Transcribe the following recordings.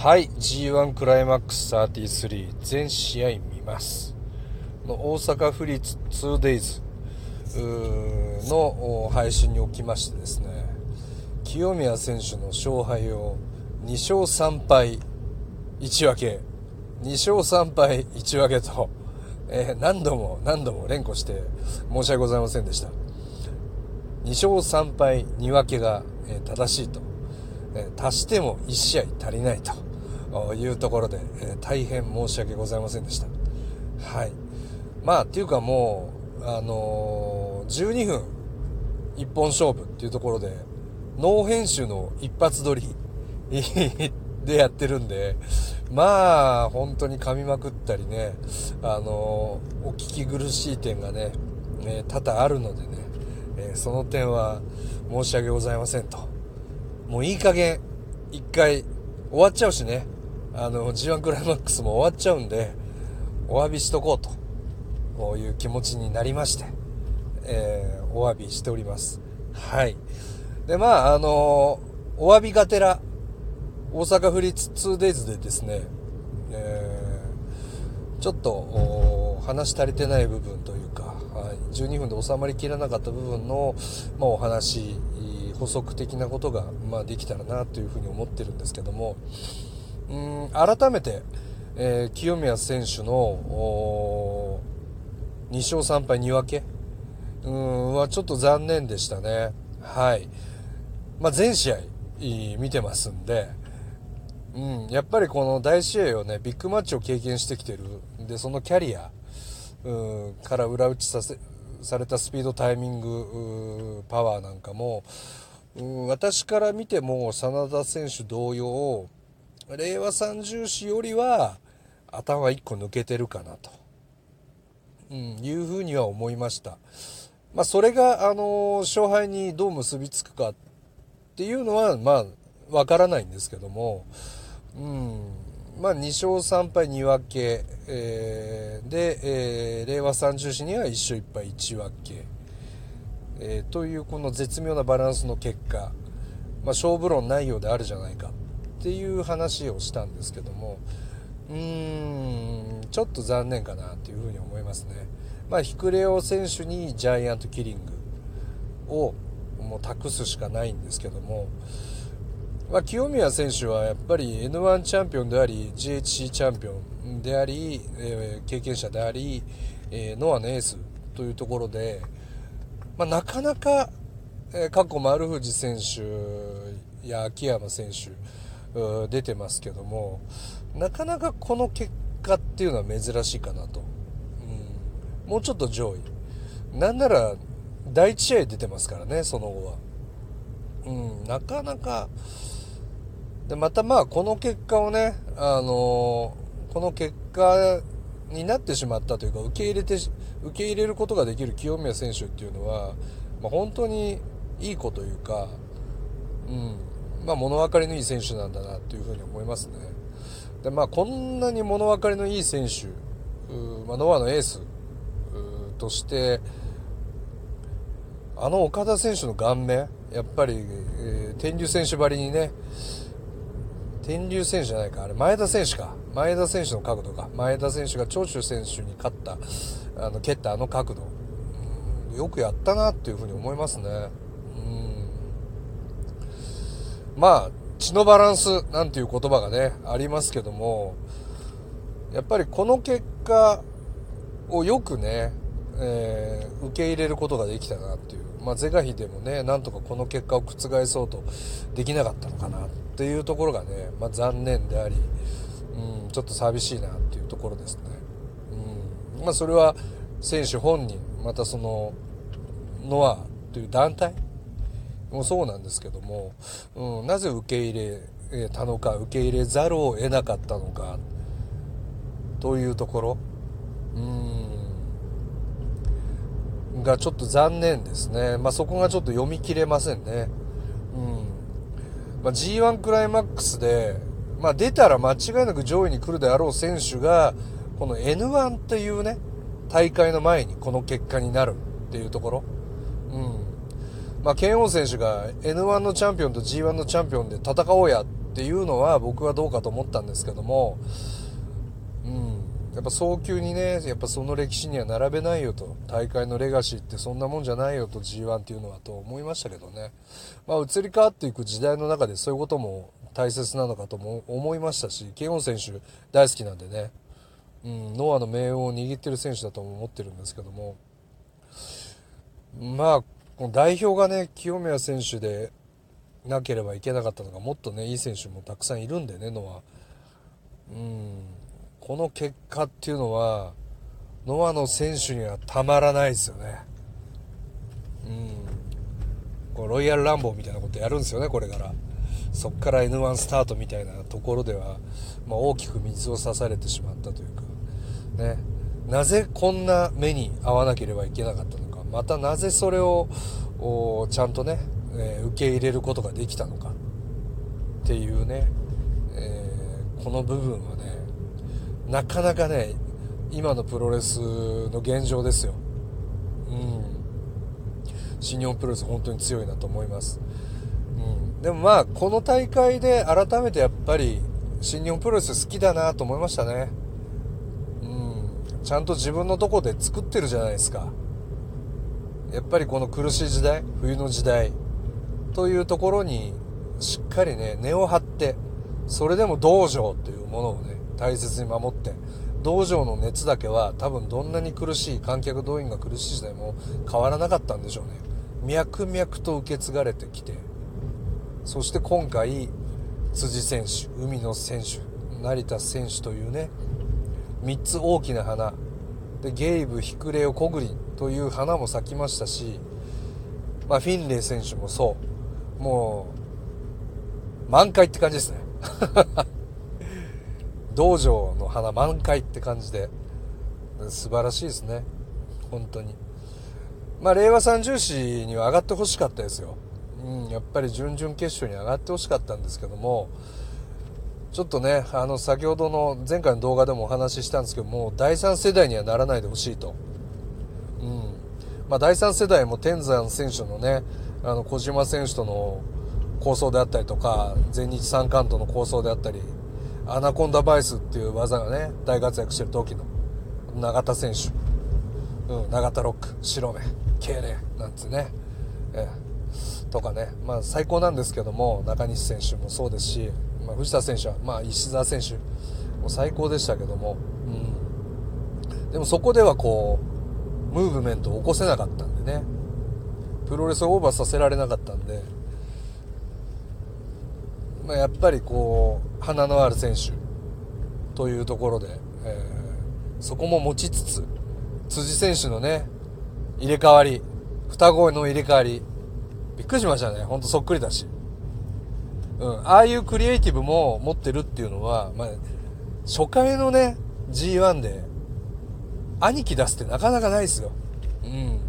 はい G1 クライマックス33全試合見ます。大阪府立 2days の配信におきましてですね清宮選手の勝敗を2勝3敗1分け。2勝3敗1分けと、えー、何度も何度も連呼して申し訳ございませんでした。2勝3敗2分けが、え、正しいと、え、足しても1試合足りないと。というところで、え大変申し訳ございませんでした。はい。まあっていうかもうあの12分一本勝負っていうところでノー編集の一発撮り でやってるんで、まあ、本当に噛みまくったりね、あの、お聞き苦しい点がね、ね多々あるのでね、えー、その点は申し訳ございませんと。もういい加減、一回終わっちゃうしね、あの、G1 クライマックスも終わっちゃうんで、お詫びしとこうと、いう気持ちになりまして、えー、お詫びしております。はい。で、まあ、あのお詫びがてら、大阪府立 2days でですね、えー、ちょっと話足りてない部分というか、はい、12分で収まりきらなかった部分の、まあ、お話補足的なことが、まあ、できたらなというふうに思ってるんですけどもうん改めて、えー、清宮選手の2勝3敗2分けうんはちょっと残念でしたね。はい。まあ、全試合見てますんで、うん、やっぱりこの大試合をね、ビッグマッチを経験してきてるん。で、そのキャリア、うん、から裏打ちさせ、されたスピード、タイミング、パワーなんかも、うん、私から見ても、真田選手同様、令和三重視よりは、頭1個抜けてるかなと、うん、いうふうには思いました。まあ、それが、あの勝敗にどう結びつくかっていうのは、まあ、わからないんですけども、うん、まあ、2勝3敗2分け、えー、で、えー、令和30市には1勝1敗1分け、えー、というこの絶妙なバランスの結果、まあ、勝負論ないようであるじゃないか。っていう話をしたんですけども、うーん、ちょっと残念かなというふうに思いますね。まあ、ヒクレオ選手にジャイアントキリングをもう託すしかないんですけども、まあ、清宮選手はやっぱり N1 チャンピオンであり GHC チャンピオンであり、えー、経験者であり、えー、ノアのエースというところで、まあ、なかなか、えー、過去丸藤選手や秋山選手出てますけどもなかなかこの結果っていうのは珍しいかなと、うん、もうちょっと上位。なんなら第1試合出てますからね、その後は。うん、なかなか、で、またまあ、この結果をね、あのー、この結果になってしまったというか、受け入れて、受け入れることができる清宮選手っていうのは、まあ、本当にいい子というか、うん、まあ、物分かりのいい選手なんだなというふうに思いますね。で、まあ、こんなに物分かりのいい選手、まあ、ノアのエースとして、あの岡田選手の顔面、やっぱり、えー、天竜選手ばりにね、天竜選手じゃないか、あれ、前田選手か。前田選手の角度か。前田選手が長州選手に勝った、あの、蹴ったあの角度。よくやったなっていうふうに思いますね。うん。まあ、血のバランスなんていう言葉がね、ありますけども、やっぱりこの結果をよくね、えー、受け入れることができたなっていう。まあ、是が非でもね、なんとかこの結果を覆そうとできなかったのかなっていうところがね、まあ、残念であり、うん、ちょっと寂しいなっていうところですね。うん、まあ、それは選手本人、またその、ノアという団体もそうなんですけども、うん、なぜ受け入れたのか、受け入れざるを得なかったのか、というところ、うんがちょっと残念ですね。まあ、そこがちょっと読み切れませんね。うん。まあ、G1 クライマックスで、まあ、出たら間違いなく上位に来るであろう選手が、この N1 っていうね、大会の前にこの結果になるっていうところ。うん。まあ、剣王選手が N1 のチャンピオンと G1 のチャンピオンで戦おうやっていうのは僕はどうかと思ったんですけども、うん、やっぱ早急にねやっぱその歴史には並べないよと。大会のレガシーってそんなもんじゃないよと G1 っていうのはと思いましたけどね、まあ、移り変わっていく時代の中でそういうことも大切なのかとも思いましたしケヨン選手大好きなんでね、うん、ノアの命運を握ってる選手だと思ってるんですけども。まあ代表がね清宮選手でなければいけなかったのがもっとねいい選手もたくさんいるんでねノア。うん。この結果っていうのはノアの選手にはたまらないですよね。うん、こうロイヤルランボーみたいなことやるんですよねこれから。そっから N1 スタートみたいなところでは、まあ、大きく水を差されてしまったというか。ね。なぜこんな目に遭わなければいけなかったのか。またなぜそれをちゃんとね、えー、受け入れることができたのかっていうね、えー、この部分はねなかなかね今のプロレスの現状ですよ。うん。新日本プロレス本当に強いなと思います、うん、でもまあこの大会で改めてやっぱり新日本プロレス好きだなと思いましたねうんちゃんと自分のとこで作ってるじゃないですかやっぱりこの苦しい時代冬の時代というところにしっかりね根を張ってそれでも道場というものをね大切に守って道場の熱だけは多分どんなに苦しい観客動員が苦しい時代も変わらなかったんでしょうね。脈々と受け継がれてきてそして今回辻選手海野選手成田選手というね3つ大きな花でゲイブヒクレオコグリンという花も咲きましたし、まあ、フィンレイ選手もそう。もう満開って感じですね。道場の花満開って感じで。素晴らしいですね。本当に。まあ令和三重士には上がってほしかったですよ、うん、やっぱり準々決勝に上がってほしかったんですけどもちょっとねあの先ほどの前回の動画でもお話ししたんですけども第3世代にはならないでほしいと、うん。まあ、第3世代も天山選手のねあの小島選手との構想であったりとか全日三冠との構想であったりアナコンダバイスっていう技がね大活躍してる時の永田選手、うん、永田ロック白目敬礼なんつね、えー、とかね、まあ、最高なんですけども中西選手もそうですし、まあ、藤田選手は、まあ、石澤選手も最高でしたけども、うん、でもそこではこうムーブメントを起こせなかったんでね。プロレスをオーバーさせられなかったんでまあ、やっぱりこう花のある選手というところで、えー、そこも持ちつつ辻選手のね入れ替わり双子の入れ替わりびっくりしましたね。ほんとそっくりだし、うん、ああいうクリエイティブも持ってるっていうのは、まあ、初回のね G1 で兄貴出すってなかなかないですようん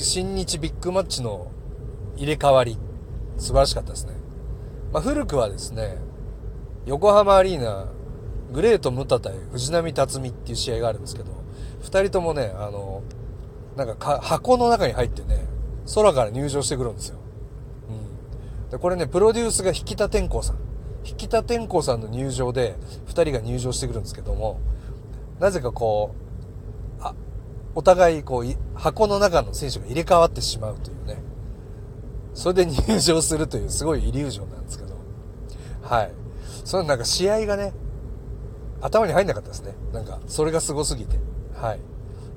新日ビッグマッチの入れ替わり素晴らしかったですね。まあ、古くはですね、横浜アリーナ、グレート・ムタ対藤波辰巳っていう試合があるんですけど、2人ともね、あの、なんか箱の中に入ってね、空から入場してくるんですよ。で、これね、プロデュースが引田天功さん。引田天功さんの入場で、2人が入場してくるんですけども、なぜかこう、あ、お互いこう、箱の中の選手が入れ替わってしまうというね。それで入場するというすごいイリュージョンなんですけど、はい。そのなんか試合がね、頭に入んなかったですね。なんか、それがすごすぎて。はい。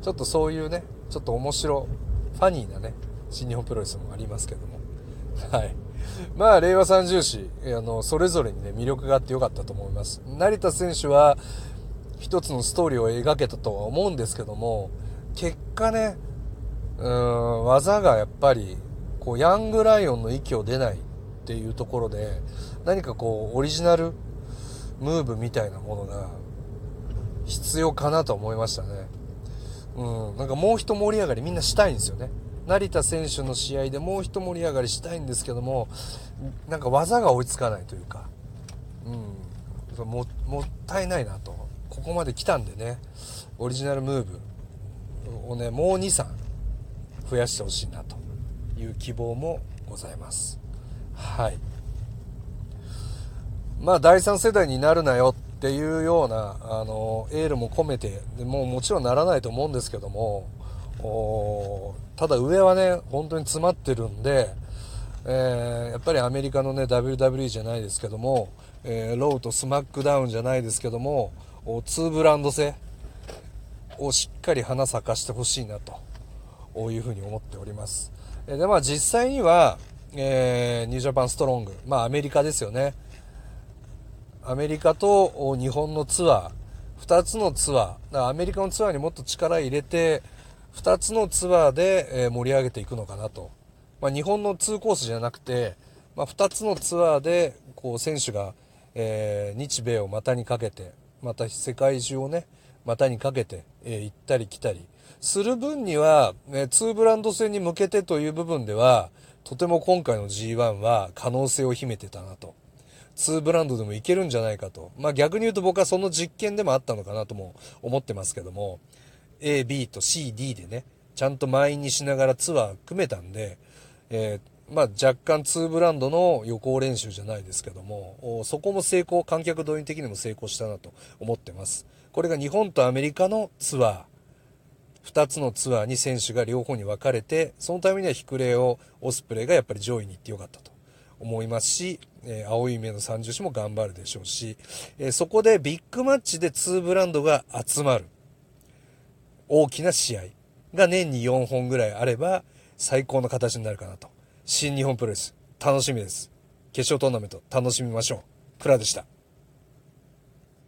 ちょっとそういうね、ちょっと面白、ファニーなね、新日本プロレスもありますけども。はい。まあ、令和三重士、あの、それぞれにね、魅力があってよかったと思います。成田選手は、一つのストーリーを描けたとは思うんですけども、結果ね、うん、技がやっぱりこうヤングライオンの息を出ないっていうところで何かこうオリジナルムーブみたいなものが必要かなと思いましたね。うん、なんかもう一盛り上がりみんなしたいんですよね。成田選手の試合でもう一盛り上がりしたいんですけどもなんか技が追いつかないというか、うん、ももったいないなと。ここまで来たんでねオリジナルムーブをねもう23増やしてほしいなという希望もございます。はい。まあ第3世代になるなよっていうようなあのエールも込めてでもうもちろんならないと思うんですけどもただ上はね本当に詰まってるんで、えー、やっぱりアメリカのね WWE じゃないですけども、えー、ローとスマックダウンじゃないですけども2ブランド制をしっかり花咲かしてほしいなというふうに思っております。で、まあ実際には、えー、ニュージャパンストロング、まあアメリカですよね。アメリカと日本のツアー、2つのツアー、アメリカのツアーにもっと力入れて、2つのツアーで盛り上げていくのかなと。まあ、日本の2コースじゃなくて、まあ、2つのツアーでこう選手が、えー、日米を股にかけて、また世界中をね、股にかけて、えー、行ったり来たりする分には、ね、2ブランド戦に向けてという部分では、とても今回の G1 は可能性を秘めてたなと。2ブランドでもいけるんじゃないかと。まあ逆に言うと僕はその実験でもあったのかなとも思ってますけども、A、B と C、D でね、ちゃんと満員にしながらツアー組めたんで、えー、まあ若干2ブランドの予行練習じゃないですけども、そこも成功、観客動員的にも成功したなと思ってます。これが日本とアメリカのツアー。2つのツアーに選手が両方に分かれて、そのためにはヒクレイオ、スプレイがやっぱり上位に行ってよかったと思いますし、えー、青い目の三重士も頑張るでしょうし、えー、そこでビッグマッチで2ブランドが集まる。大きな試合が年に4本ぐらいあれば最高の形になるかなと。新日本プロレス、楽しみです。決勝トーナメント楽しみましょう。プラでした。